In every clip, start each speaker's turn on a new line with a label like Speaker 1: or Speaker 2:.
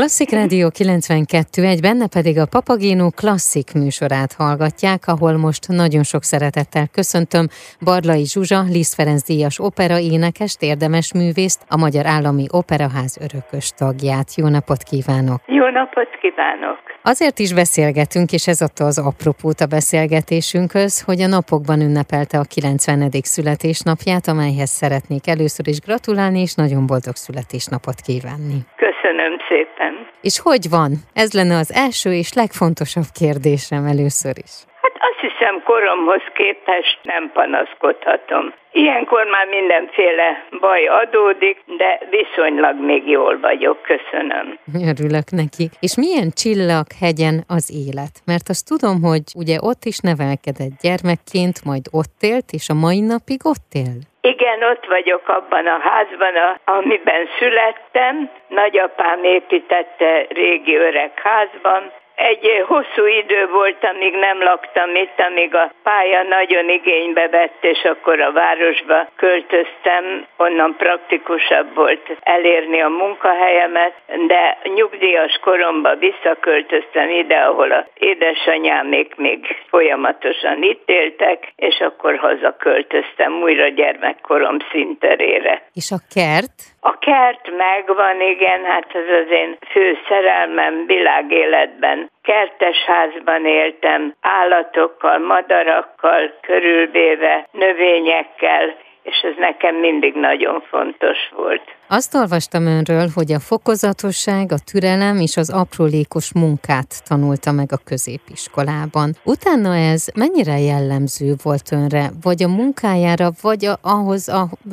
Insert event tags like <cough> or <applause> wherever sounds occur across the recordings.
Speaker 1: Klasszik Rádió 92 egy benne pedig a Papagénó klasszik műsorát hallgatják, ahol most nagyon sok szeretettel köszöntöm Barlai Zsuzsa, Liszt Ferenc díjas opera énekest, érdemes művészt, a Magyar Állami Operaház örökös tagját. Jó napot kívánok!
Speaker 2: Jó napot kívánok!
Speaker 1: Azért is beszélgetünk, és ez adta az apropót a beszélgetésünkhöz, hogy a napokban ünnepelte a 90. születésnapját, amelyhez szeretnék először is gratulálni, és nagyon boldog születésnapot kívánni.
Speaker 2: Köszönöm szépen.
Speaker 1: És hogy van? Ez lenne az első és legfontosabb kérdésem először is.
Speaker 2: Hát azt hiszem koromhoz képest nem panaszkodhatom. Ilyenkor már mindenféle baj adódik, de viszonylag még jól vagyok, köszönöm.
Speaker 1: Örülök neki. És milyen csillag hegyen az élet? Mert azt tudom, hogy ugye ott is nevelkedett gyermekként, majd ott élt, és a mai napig ott él.
Speaker 2: Igen, ott vagyok abban a házban, amiben születtem. Nagyapám építette régi öreg házban, egy hosszú idő volt, amíg nem laktam itt, amíg a pálya nagyon igénybe vett, és akkor a városba költöztem, onnan praktikusabb volt elérni a munkahelyemet, de nyugdíjas koromban visszaköltöztem ide, ahol a édesanyám még, még folyamatosan itt éltek, és akkor hazaköltöztem újra gyermekkorom szinterére.
Speaker 1: És a kert?
Speaker 2: A kert megvan, igen, hát ez az én fő szerelmem világéletben. Kertesházban éltem, állatokkal, madarakkal körülvéve, növényekkel, és ez nekem mindig nagyon fontos volt.
Speaker 1: Azt olvastam önről, hogy a fokozatosság, a türelem és az aprólékos munkát tanulta meg a középiskolában. Utána ez mennyire jellemző volt önre, vagy a munkájára, vagy a, ahhoz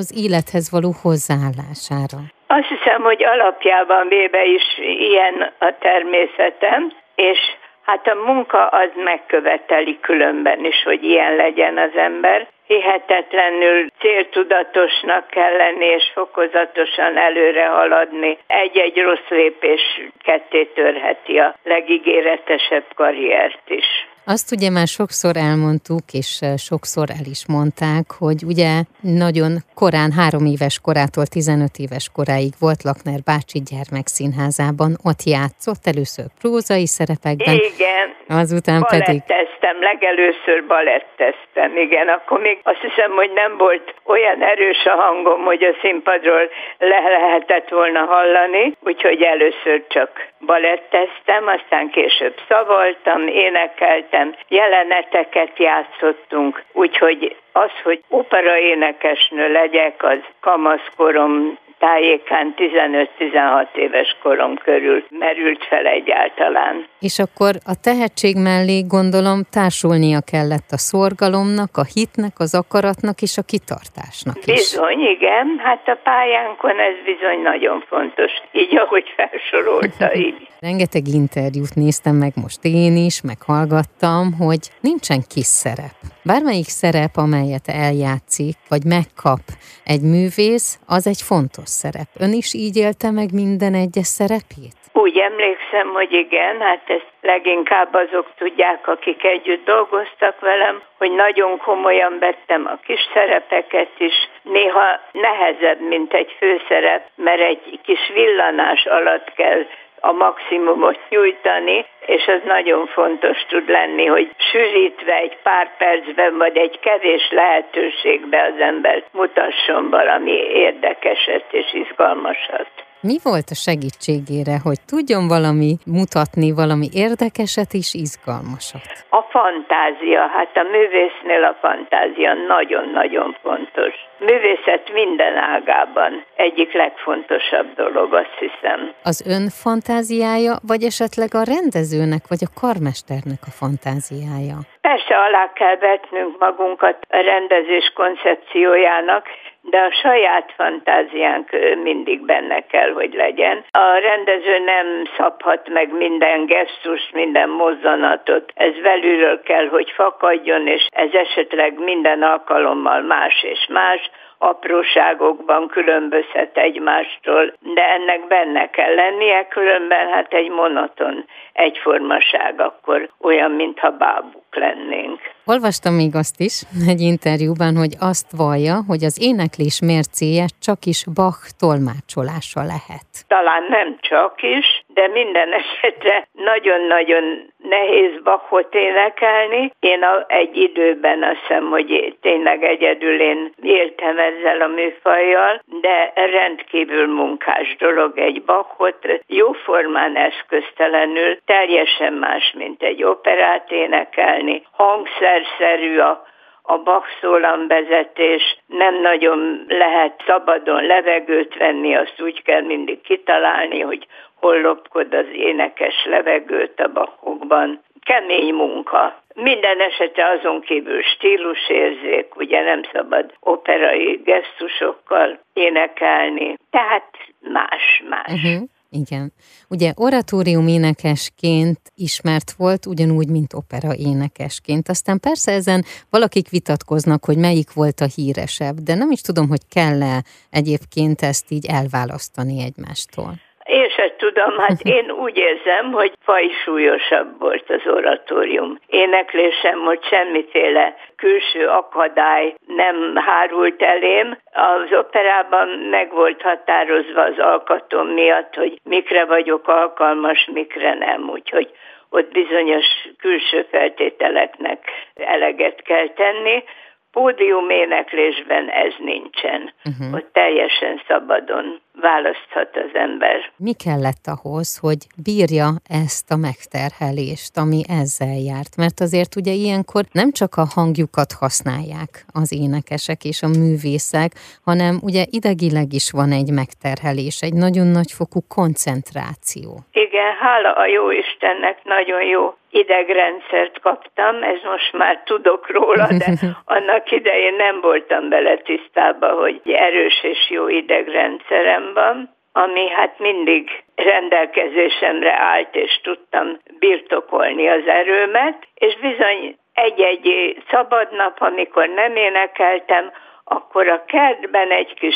Speaker 1: az élethez való hozzáállására?
Speaker 2: Azt hiszem, hogy alapjában véve is ilyen a természetem, és Hát a munka az megköveteli különben is, hogy ilyen legyen az ember. Hihetetlenül céltudatosnak kell lenni, és fokozatosan előre haladni. Egy-egy rossz lépés ketté törheti a legígéretesebb karriert is.
Speaker 1: Azt ugye már sokszor elmondtuk, és sokszor el is mondták, hogy ugye nagyon korán, három éves korától 15 éves koráig volt Lakner bácsi gyermekszínházában, ott játszott először prózai szerepekben.
Speaker 2: Igen,
Speaker 1: azután pedig...
Speaker 2: Baletteztem, legelőször baletteztem, igen, akkor még azt hiszem, hogy nem volt olyan erős a hangom, hogy a színpadról le lehetett volna hallani, úgyhogy először csak baletteztem, aztán később szavaltam, énekeltem, jeleneteket játszottunk, úgyhogy az, hogy operaénekesnő legyek, az kamaszkorom tájékán 15-16 éves korom körül merült fel egyáltalán.
Speaker 1: És akkor a tehetség mellé gondolom társulnia kellett a szorgalomnak, a hitnek, az akaratnak és a kitartásnak is.
Speaker 2: Bizony, igen. Hát a pályánkon ez bizony nagyon fontos. Így, ahogy felsorolta, <laughs> így.
Speaker 1: Rengeteg interjút néztem meg most én is, meghallgattam, hogy nincsen kis szerep. Bármelyik szerep, amelyet eljátszik, vagy megkap egy művész, az egy fontos szerep. Ön is így élte meg minden egyes szerepét?
Speaker 2: Úgy emlékszem, hogy igen, hát ezt leginkább azok tudják, akik együtt dolgoztak velem, hogy nagyon komolyan vettem a kis szerepeket is. Néha nehezebb, mint egy főszerep, mert egy kis villanás alatt kell a maximumot nyújtani, és ez nagyon fontos tud lenni, hogy sűrítve egy pár percben, vagy egy kevés lehetőségbe az ember mutasson valami érdekeset és izgalmasat.
Speaker 1: Mi volt a segítségére, hogy tudjon valami mutatni, valami érdekeset és izgalmasat?
Speaker 2: A fantázia, hát a művésznél a fantázia nagyon-nagyon fontos. Művészet minden ágában egyik legfontosabb dolog, azt hiszem.
Speaker 1: Az ön fantáziája, vagy esetleg a rendezőnek, vagy a karmesternek a fantáziája?
Speaker 2: Persze alá kell vetnünk magunkat a rendezés koncepciójának, de a saját fantáziánk mindig benne kell, hogy legyen. A rendező nem szabhat meg minden gesztus, minden mozzanatot. Ez belülről kell, hogy fakadjon, és ez esetleg minden alkalommal más és más apróságokban különbözhet egymástól, de ennek benne kell lennie, különben hát egy monoton egyformaság akkor olyan, mintha bábuk lennénk.
Speaker 1: Olvastam még azt is egy interjúban, hogy azt vallja, hogy az éneklés mércéje csak is Bach tolmácsolása lehet.
Speaker 2: Talán nem csak is, de minden esetre nagyon-nagyon nehéz Bachot énekelni. Én a, egy időben azt hiszem, hogy tényleg egyedül én éltem ezzel a műfajjal, de rendkívül munkás dolog egy Bachot, jóformán eszköztelenül, teljesen más, mint egy operát énekelni, hangszerszerű a a vezetés nem nagyon lehet szabadon levegőt venni, azt úgy kell mindig kitalálni, hogy hol lopkod az énekes levegőt a bakokban. Kemény munka. Minden esetre azon kívül stílusérzék, ugye nem szabad operai gesztusokkal énekelni, tehát más-más. Uh-huh.
Speaker 1: Igen. Ugye oratórium énekesként ismert volt, ugyanúgy, mint opera énekesként. Aztán persze ezen valakik vitatkoznak, hogy melyik volt a híresebb, de nem is tudom, hogy kell-e egyébként ezt így elválasztani egymástól.
Speaker 2: Én se tudom, hát <laughs> én úgy érzem, hogy fajsúlyosabb volt az oratórium. Éneklésem, hogy semmiféle külső akadály nem hárult elém. Az operában meg volt határozva az alkatom miatt, hogy mikre vagyok alkalmas, mikre nem, úgyhogy ott bizonyos külső feltételeknek eleget kell tenni. Pódium éneklésben ez nincsen. Uh-huh. Ott teljesen szabadon választhat az ember.
Speaker 1: Mi kellett ahhoz, hogy bírja ezt a megterhelést, ami ezzel járt? Mert azért ugye ilyenkor nem csak a hangjukat használják az énekesek és a művészek, hanem ugye idegileg is van egy megterhelés, egy nagyon nagyfokú koncentráció.
Speaker 2: Igen, hála a jó Istennek, nagyon jó idegrendszert kaptam, ez most már tudok róla, de <laughs> annak idején nem voltam bele tisztában, hogy erős és jó idegrendszerem van, ami hát mindig rendelkezésemre állt, és tudtam birtokolni az erőmet, és bizony egy-egy szabad nap, amikor nem énekeltem, akkor a kertben egy kis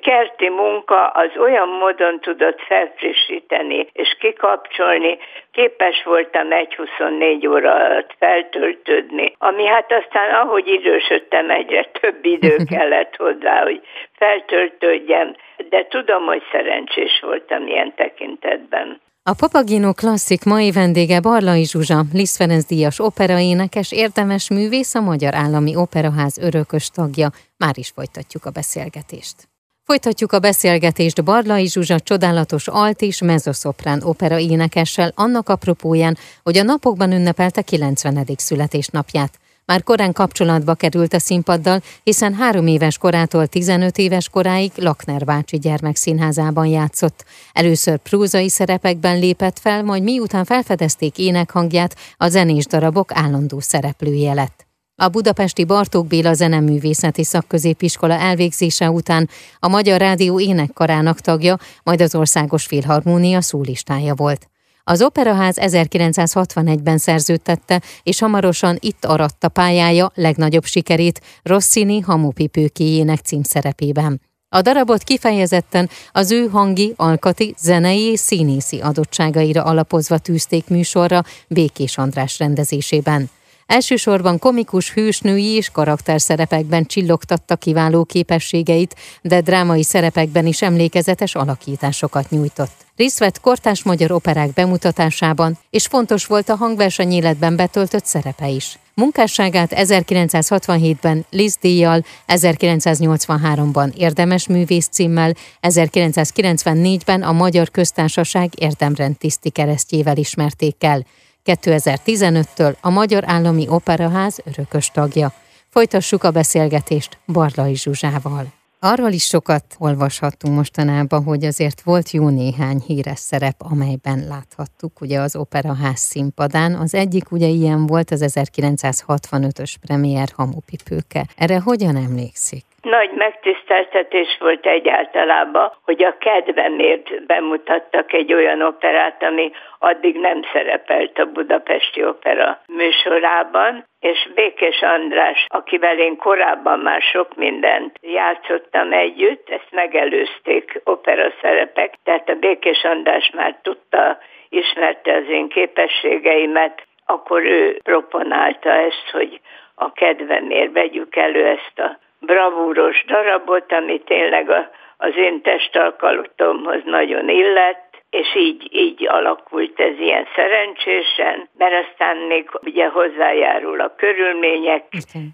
Speaker 2: kerti munka az olyan módon tudott felfrissíteni és kikapcsolni, képes voltam egy 24 óra alatt feltöltődni, ami hát aztán ahogy idősödtem egyre több idő <laughs> kellett hozzá, hogy feltöltődjem, de tudom, hogy szerencsés voltam ilyen tekintetben.
Speaker 1: A Papagino klasszik mai vendége Barlai Zsuzsa, Liszt Ferenc díjas operaénekes, érdemes művész, a Magyar Állami Operaház örökös tagja. Már is folytatjuk a beszélgetést. Folytatjuk a beszélgetést Barlai Zsuzsa csodálatos alt és mezoszoprán opera énekessel annak apropóján, hogy a napokban ünnepelte 90. születésnapját. Már korán kapcsolatba került a színpaddal, hiszen három éves korától 15 éves koráig Lakner bácsi gyermekszínházában játszott. Először prózai szerepekben lépett fel, majd miután felfedezték énekhangját, a zenés darabok állandó szereplője lett. A budapesti Bartók Béla Zeneművészeti Szakközépiskola elvégzése után a Magyar Rádió énekkarának tagja, majd az Országos Filharmónia szólistája volt. Az Operaház 1961-ben szerződtette, és hamarosan itt aratta pályája legnagyobb sikerét Rossini hamupipőkéjének címszerepében. A darabot kifejezetten az ő hangi, alkati, zenei és színészi adottságaira alapozva tűzték műsorra Békés András rendezésében. Elsősorban komikus hősnői és karakterszerepekben csillogtatta kiváló képességeit, de drámai szerepekben is emlékezetes alakításokat nyújtott. Részt vett kortás magyar operák bemutatásában, és fontos volt a hangverseny életben betöltött szerepe is. Munkásságát 1967-ben Liz díjjal, 1983-ban érdemes művész címmel, 1994-ben a Magyar Köztársaság érdemrendtiszti keresztjével ismerték el. 2015-től a Magyar Állami Operaház örökös tagja. Folytassuk a beszélgetést Barlai Zsuzsával. Arról is sokat olvashattunk mostanában, hogy azért volt jó néhány híres szerep, amelyben láthattuk ugye az Operaház színpadán. Az egyik ugye ilyen volt az 1965-ös premier Hamupipőke. Erre hogyan emlékszik?
Speaker 2: Nagy megtiszteltetés volt egyáltalában, hogy a kedvemért bemutattak egy olyan operát, ami addig nem szerepelt a Budapesti Opera műsorában, és Békés András, akivel én korábban már sok mindent játszottam együtt, ezt megelőzték opera szerepek, tehát a Békés András már tudta, ismerte az én képességeimet, akkor ő proponálta ezt, hogy a kedvemért vegyük elő ezt a bravúros darabot, ami tényleg a, az én testalkalotomhoz nagyon illett, és így, így alakult ez ilyen szerencsésen, mert aztán még ugye hozzájárul a körülmények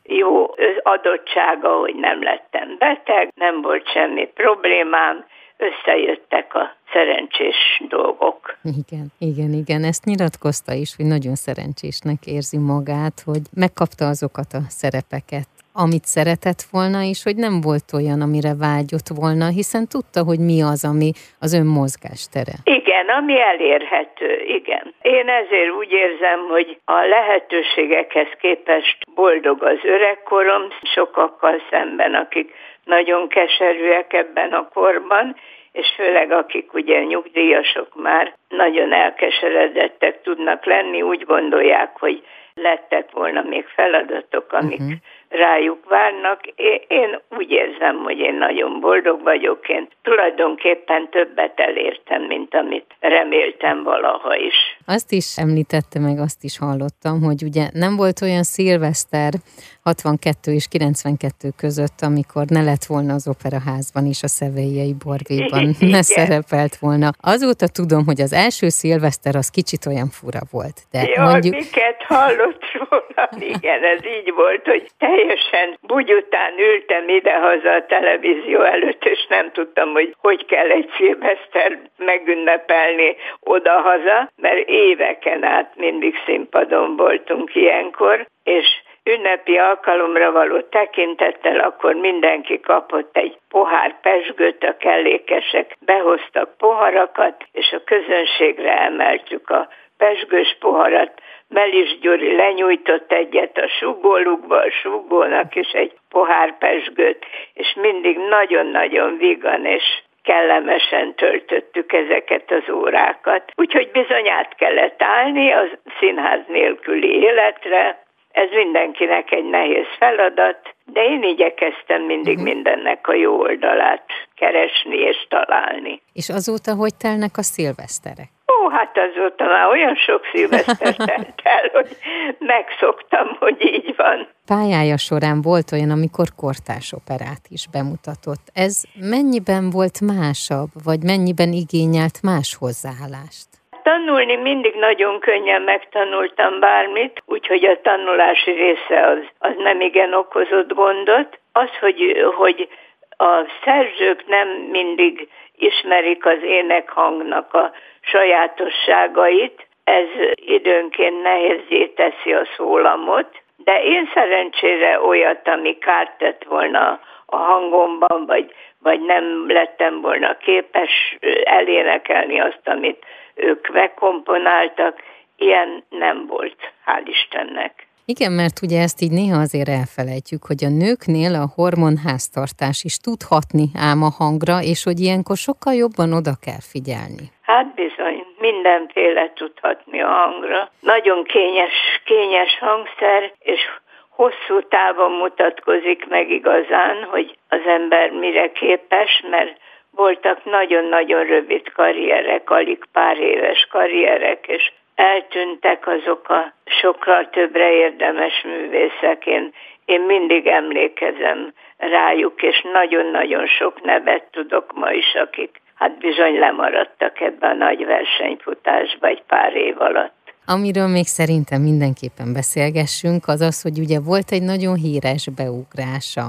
Speaker 2: jó adottsága, hogy nem lettem beteg, nem volt semmi problémám, összejöttek a szerencsés dolgok.
Speaker 1: Igen, igen, igen. Ezt nyilatkozta is, hogy nagyon szerencsésnek érzi magát, hogy megkapta azokat a szerepeket, amit szeretett volna, és hogy nem volt olyan, amire vágyott volna, hiszen tudta, hogy mi az, ami az ön mozgástere.
Speaker 2: Igen, ami elérhető, igen. Én ezért úgy érzem, hogy a lehetőségekhez képest boldog az öregkorom, sokakkal szemben, akik nagyon keserűek ebben a korban, és főleg akik ugye nyugdíjasok már nagyon elkeseredettek tudnak lenni, úgy gondolják, hogy lettek volna még feladatok, amik uh-huh rájuk várnak. Én úgy érzem, hogy én nagyon boldog vagyok, én tulajdonképpen többet elértem, mint amit reméltem valaha is.
Speaker 1: Azt is említette meg, azt is hallottam, hogy ugye nem volt olyan szilveszter 62 és 92 között, amikor ne lett volna az operaházban is a szevélyei borvéban, <laughs> ne szerepelt volna. Azóta tudom, hogy az első szilveszter az kicsit olyan fura volt.
Speaker 2: De Jó, mondjuk... miket hallott róla, <laughs> igen, ez így volt, hogy teljesen bugy után ültem idehaza a televízió előtt, és nem tudtam, hogy hogy kell egy szilveszter megünnepelni odahaza, mert éveken át mindig színpadon voltunk ilyenkor, és ünnepi alkalomra való tekintettel akkor mindenki kapott egy pohár pesgőt, a kellékesek behoztak poharakat, és a közönségre emeltük a pesgős poharat, Melis Gyuri lenyújtott egyet a sugólukba, a sugónak is egy pohár pesgőt, és mindig nagyon-nagyon vigan és kellemesen töltöttük ezeket az órákat. Úgyhogy bizony át kellett állni a színház nélküli életre, ez mindenkinek egy nehéz feladat, de én igyekeztem mindig uh-huh. mindennek a jó oldalát keresni és találni.
Speaker 1: És azóta hogy telnek a szilveszterek?
Speaker 2: Ó, hát azóta már olyan sok szilveszter <laughs> telt el, hogy megszoktam, hogy így van.
Speaker 1: Pályája során volt olyan, amikor kortás operát is bemutatott. Ez mennyiben volt másabb, vagy mennyiben igényelt más hozzáállást?
Speaker 2: Tanulni mindig nagyon könnyen megtanultam bármit, úgyhogy a tanulási része az, az nem igen okozott gondot. Az, hogy, hogy a szerzők nem mindig ismerik az énekhangnak a sajátosságait, ez időnként nehézé teszi a szólamot, de én szerencsére olyat, ami kárt tett volna a hangomban, vagy, vagy nem lettem volna képes elénekelni azt, amit ők megkomponáltak, ilyen nem volt, hál' Istennek.
Speaker 1: Igen, mert ugye ezt így néha azért elfelejtjük, hogy a nőknél a hormonháztartás is tud hatni ám a hangra, és hogy ilyenkor sokkal jobban oda kell figyelni.
Speaker 2: Hát bizony, mindenféle tudhatni a hangra. Nagyon kényes, kényes hangszer, és hosszú távon mutatkozik meg igazán, hogy az ember mire képes, mert voltak nagyon-nagyon rövid karrierek, alig pár éves karrierek, és eltűntek azok a sokkal többre érdemes művészek. Én, én mindig emlékezem rájuk, és nagyon-nagyon sok nevet tudok ma is, akik hát bizony lemaradtak ebbe a nagy versenyfutásba egy pár év alatt.
Speaker 1: Amiről még szerintem mindenképpen beszélgessünk, az az, hogy ugye volt egy nagyon híres beugrása.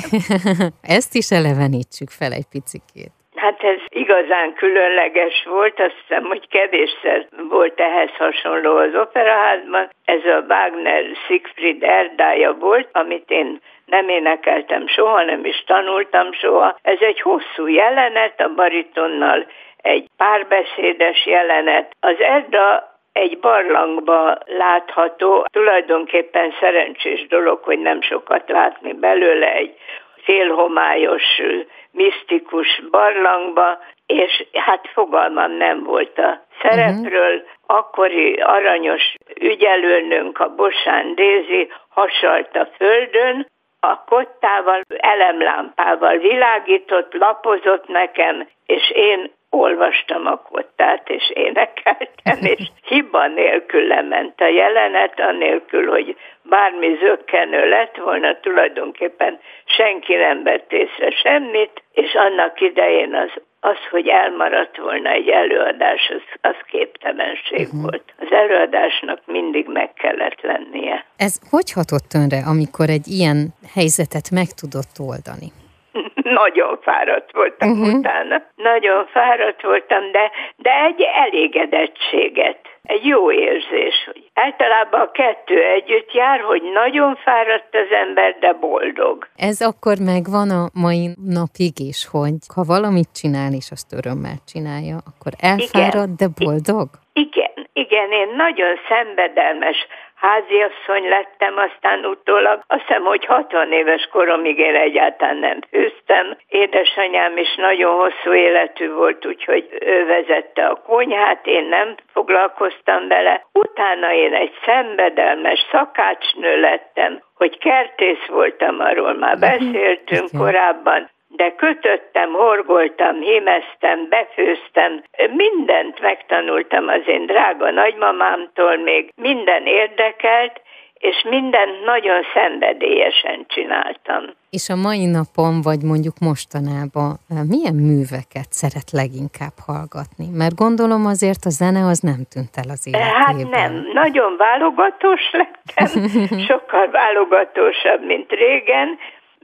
Speaker 1: <laughs> Ezt is elevenítsük fel egy picikét.
Speaker 2: Hát ez igazán különleges volt, azt hiszem, hogy kevésszer volt ehhez hasonló az operaházban. Ez a Wagner Siegfried Erdája volt, amit én nem énekeltem soha, nem is tanultam soha. Ez egy hosszú jelenet a baritonnal, egy párbeszédes jelenet. Az Erda egy barlangba látható, tulajdonképpen szerencsés dolog, hogy nem sokat látni belőle egy félhomályos, misztikus barlangba, és hát fogalmam nem volt a szerepről. Uh-huh. Akkori aranyos ügyelőnünk, a Bosán Dézi hasalt a földön, a kottával, elemlámpával világított, lapozott nekem, és én olvastam a kottát, és énekeltem és <laughs> hiba nélkül lement a jelenet, anélkül, hogy bármi zöggenő lett volna, tulajdonképpen senki nem vett észre semmit, és annak idején az az, hogy elmaradt volna egy előadás, az, az képtelenség uh-huh. volt. Az előadásnak mindig meg kellett lennie.
Speaker 1: Ez hogy hatott önre, amikor egy ilyen helyzetet meg tudott oldani? <laughs>
Speaker 2: Nagyon fáradt voltam uh-huh. utána. Nagyon fáradt voltam, de, de egy elégedettséget egy jó érzés, hogy általában a kettő együtt jár, hogy nagyon fáradt az ember, de boldog.
Speaker 1: Ez akkor megvan a mai napig is, hogy ha valamit csinál, és azt örömmel csinálja, akkor elfárad, igen. de boldog?
Speaker 2: Igen, igen, én nagyon szenvedelmes háziasszony lettem, aztán utólag azt hiszem, hogy 60 éves koromig én egyáltalán nem főztem. Édesanyám is nagyon hosszú életű volt, úgyhogy ő vezette a konyhát, én nem foglalkoztam vele. Utána én egy szenvedelmes szakácsnő lettem, hogy kertész voltam, arról már mhm. beszéltünk korábban, de kötöttem, horgoltam, hímeztem, befőztem, mindent megtanultam az én drága nagymamámtól, még minden érdekelt, és mindent nagyon szenvedélyesen csináltam.
Speaker 1: És a mai napon, vagy mondjuk mostanában milyen műveket szeret leginkább hallgatni? Mert gondolom azért a zene az nem tűnt el az életében.
Speaker 2: Hát nem, nagyon válogatós lettem, <laughs> sokkal válogatósabb, mint régen,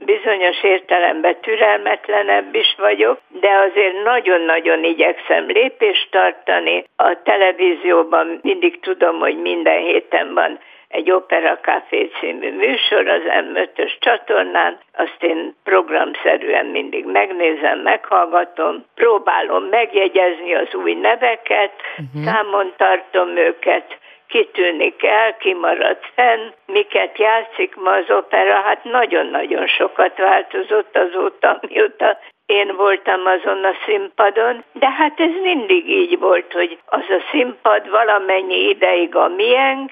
Speaker 2: bizonyos értelemben türelmetlenebb is vagyok, de azért nagyon-nagyon igyekszem lépést tartani. A televízióban mindig tudom, hogy minden héten van egy Opera Café című műsor az M5-ös csatornán, azt én programszerűen mindig megnézem, meghallgatom, próbálom megjegyezni az új neveket, uh-huh. számon tartom őket, kitűnik el, kimarad fenn, miket játszik ma az opera, hát nagyon-nagyon sokat változott azóta, mióta én voltam azon a színpadon, de hát ez mindig így volt, hogy az a színpad valamennyi ideig a miénk,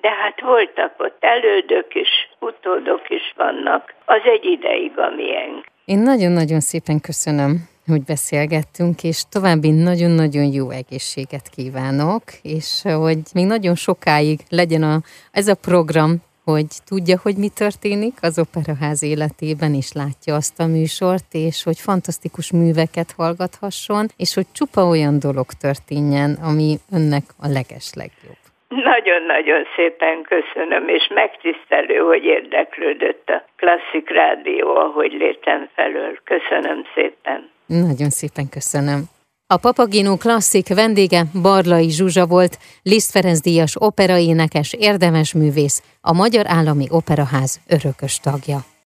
Speaker 2: de hát voltak ott elődök is, utódok is vannak. Az egy ideig a miénk.
Speaker 1: Én nagyon-nagyon szépen köszönöm hogy beszélgettünk, és további nagyon-nagyon jó egészséget kívánok, és hogy még nagyon sokáig legyen a, ez a program, hogy tudja, hogy mi történik az operaház életében, és látja azt a műsort, és hogy fantasztikus műveket hallgathasson, és hogy csupa olyan dolog történjen, ami önnek a leges legjobb.
Speaker 2: Nagyon-nagyon szépen köszönöm, és megtisztelő, hogy érdeklődött a Klasszik Rádió, ahogy létem felől. Köszönöm szépen.
Speaker 1: Nagyon szépen köszönöm. A Papagino klasszik vendége Barlai Zsuzsa volt, Liszt Ferenc díjas operaénekes, érdemes művész, a Magyar Állami Operaház örökös tagja.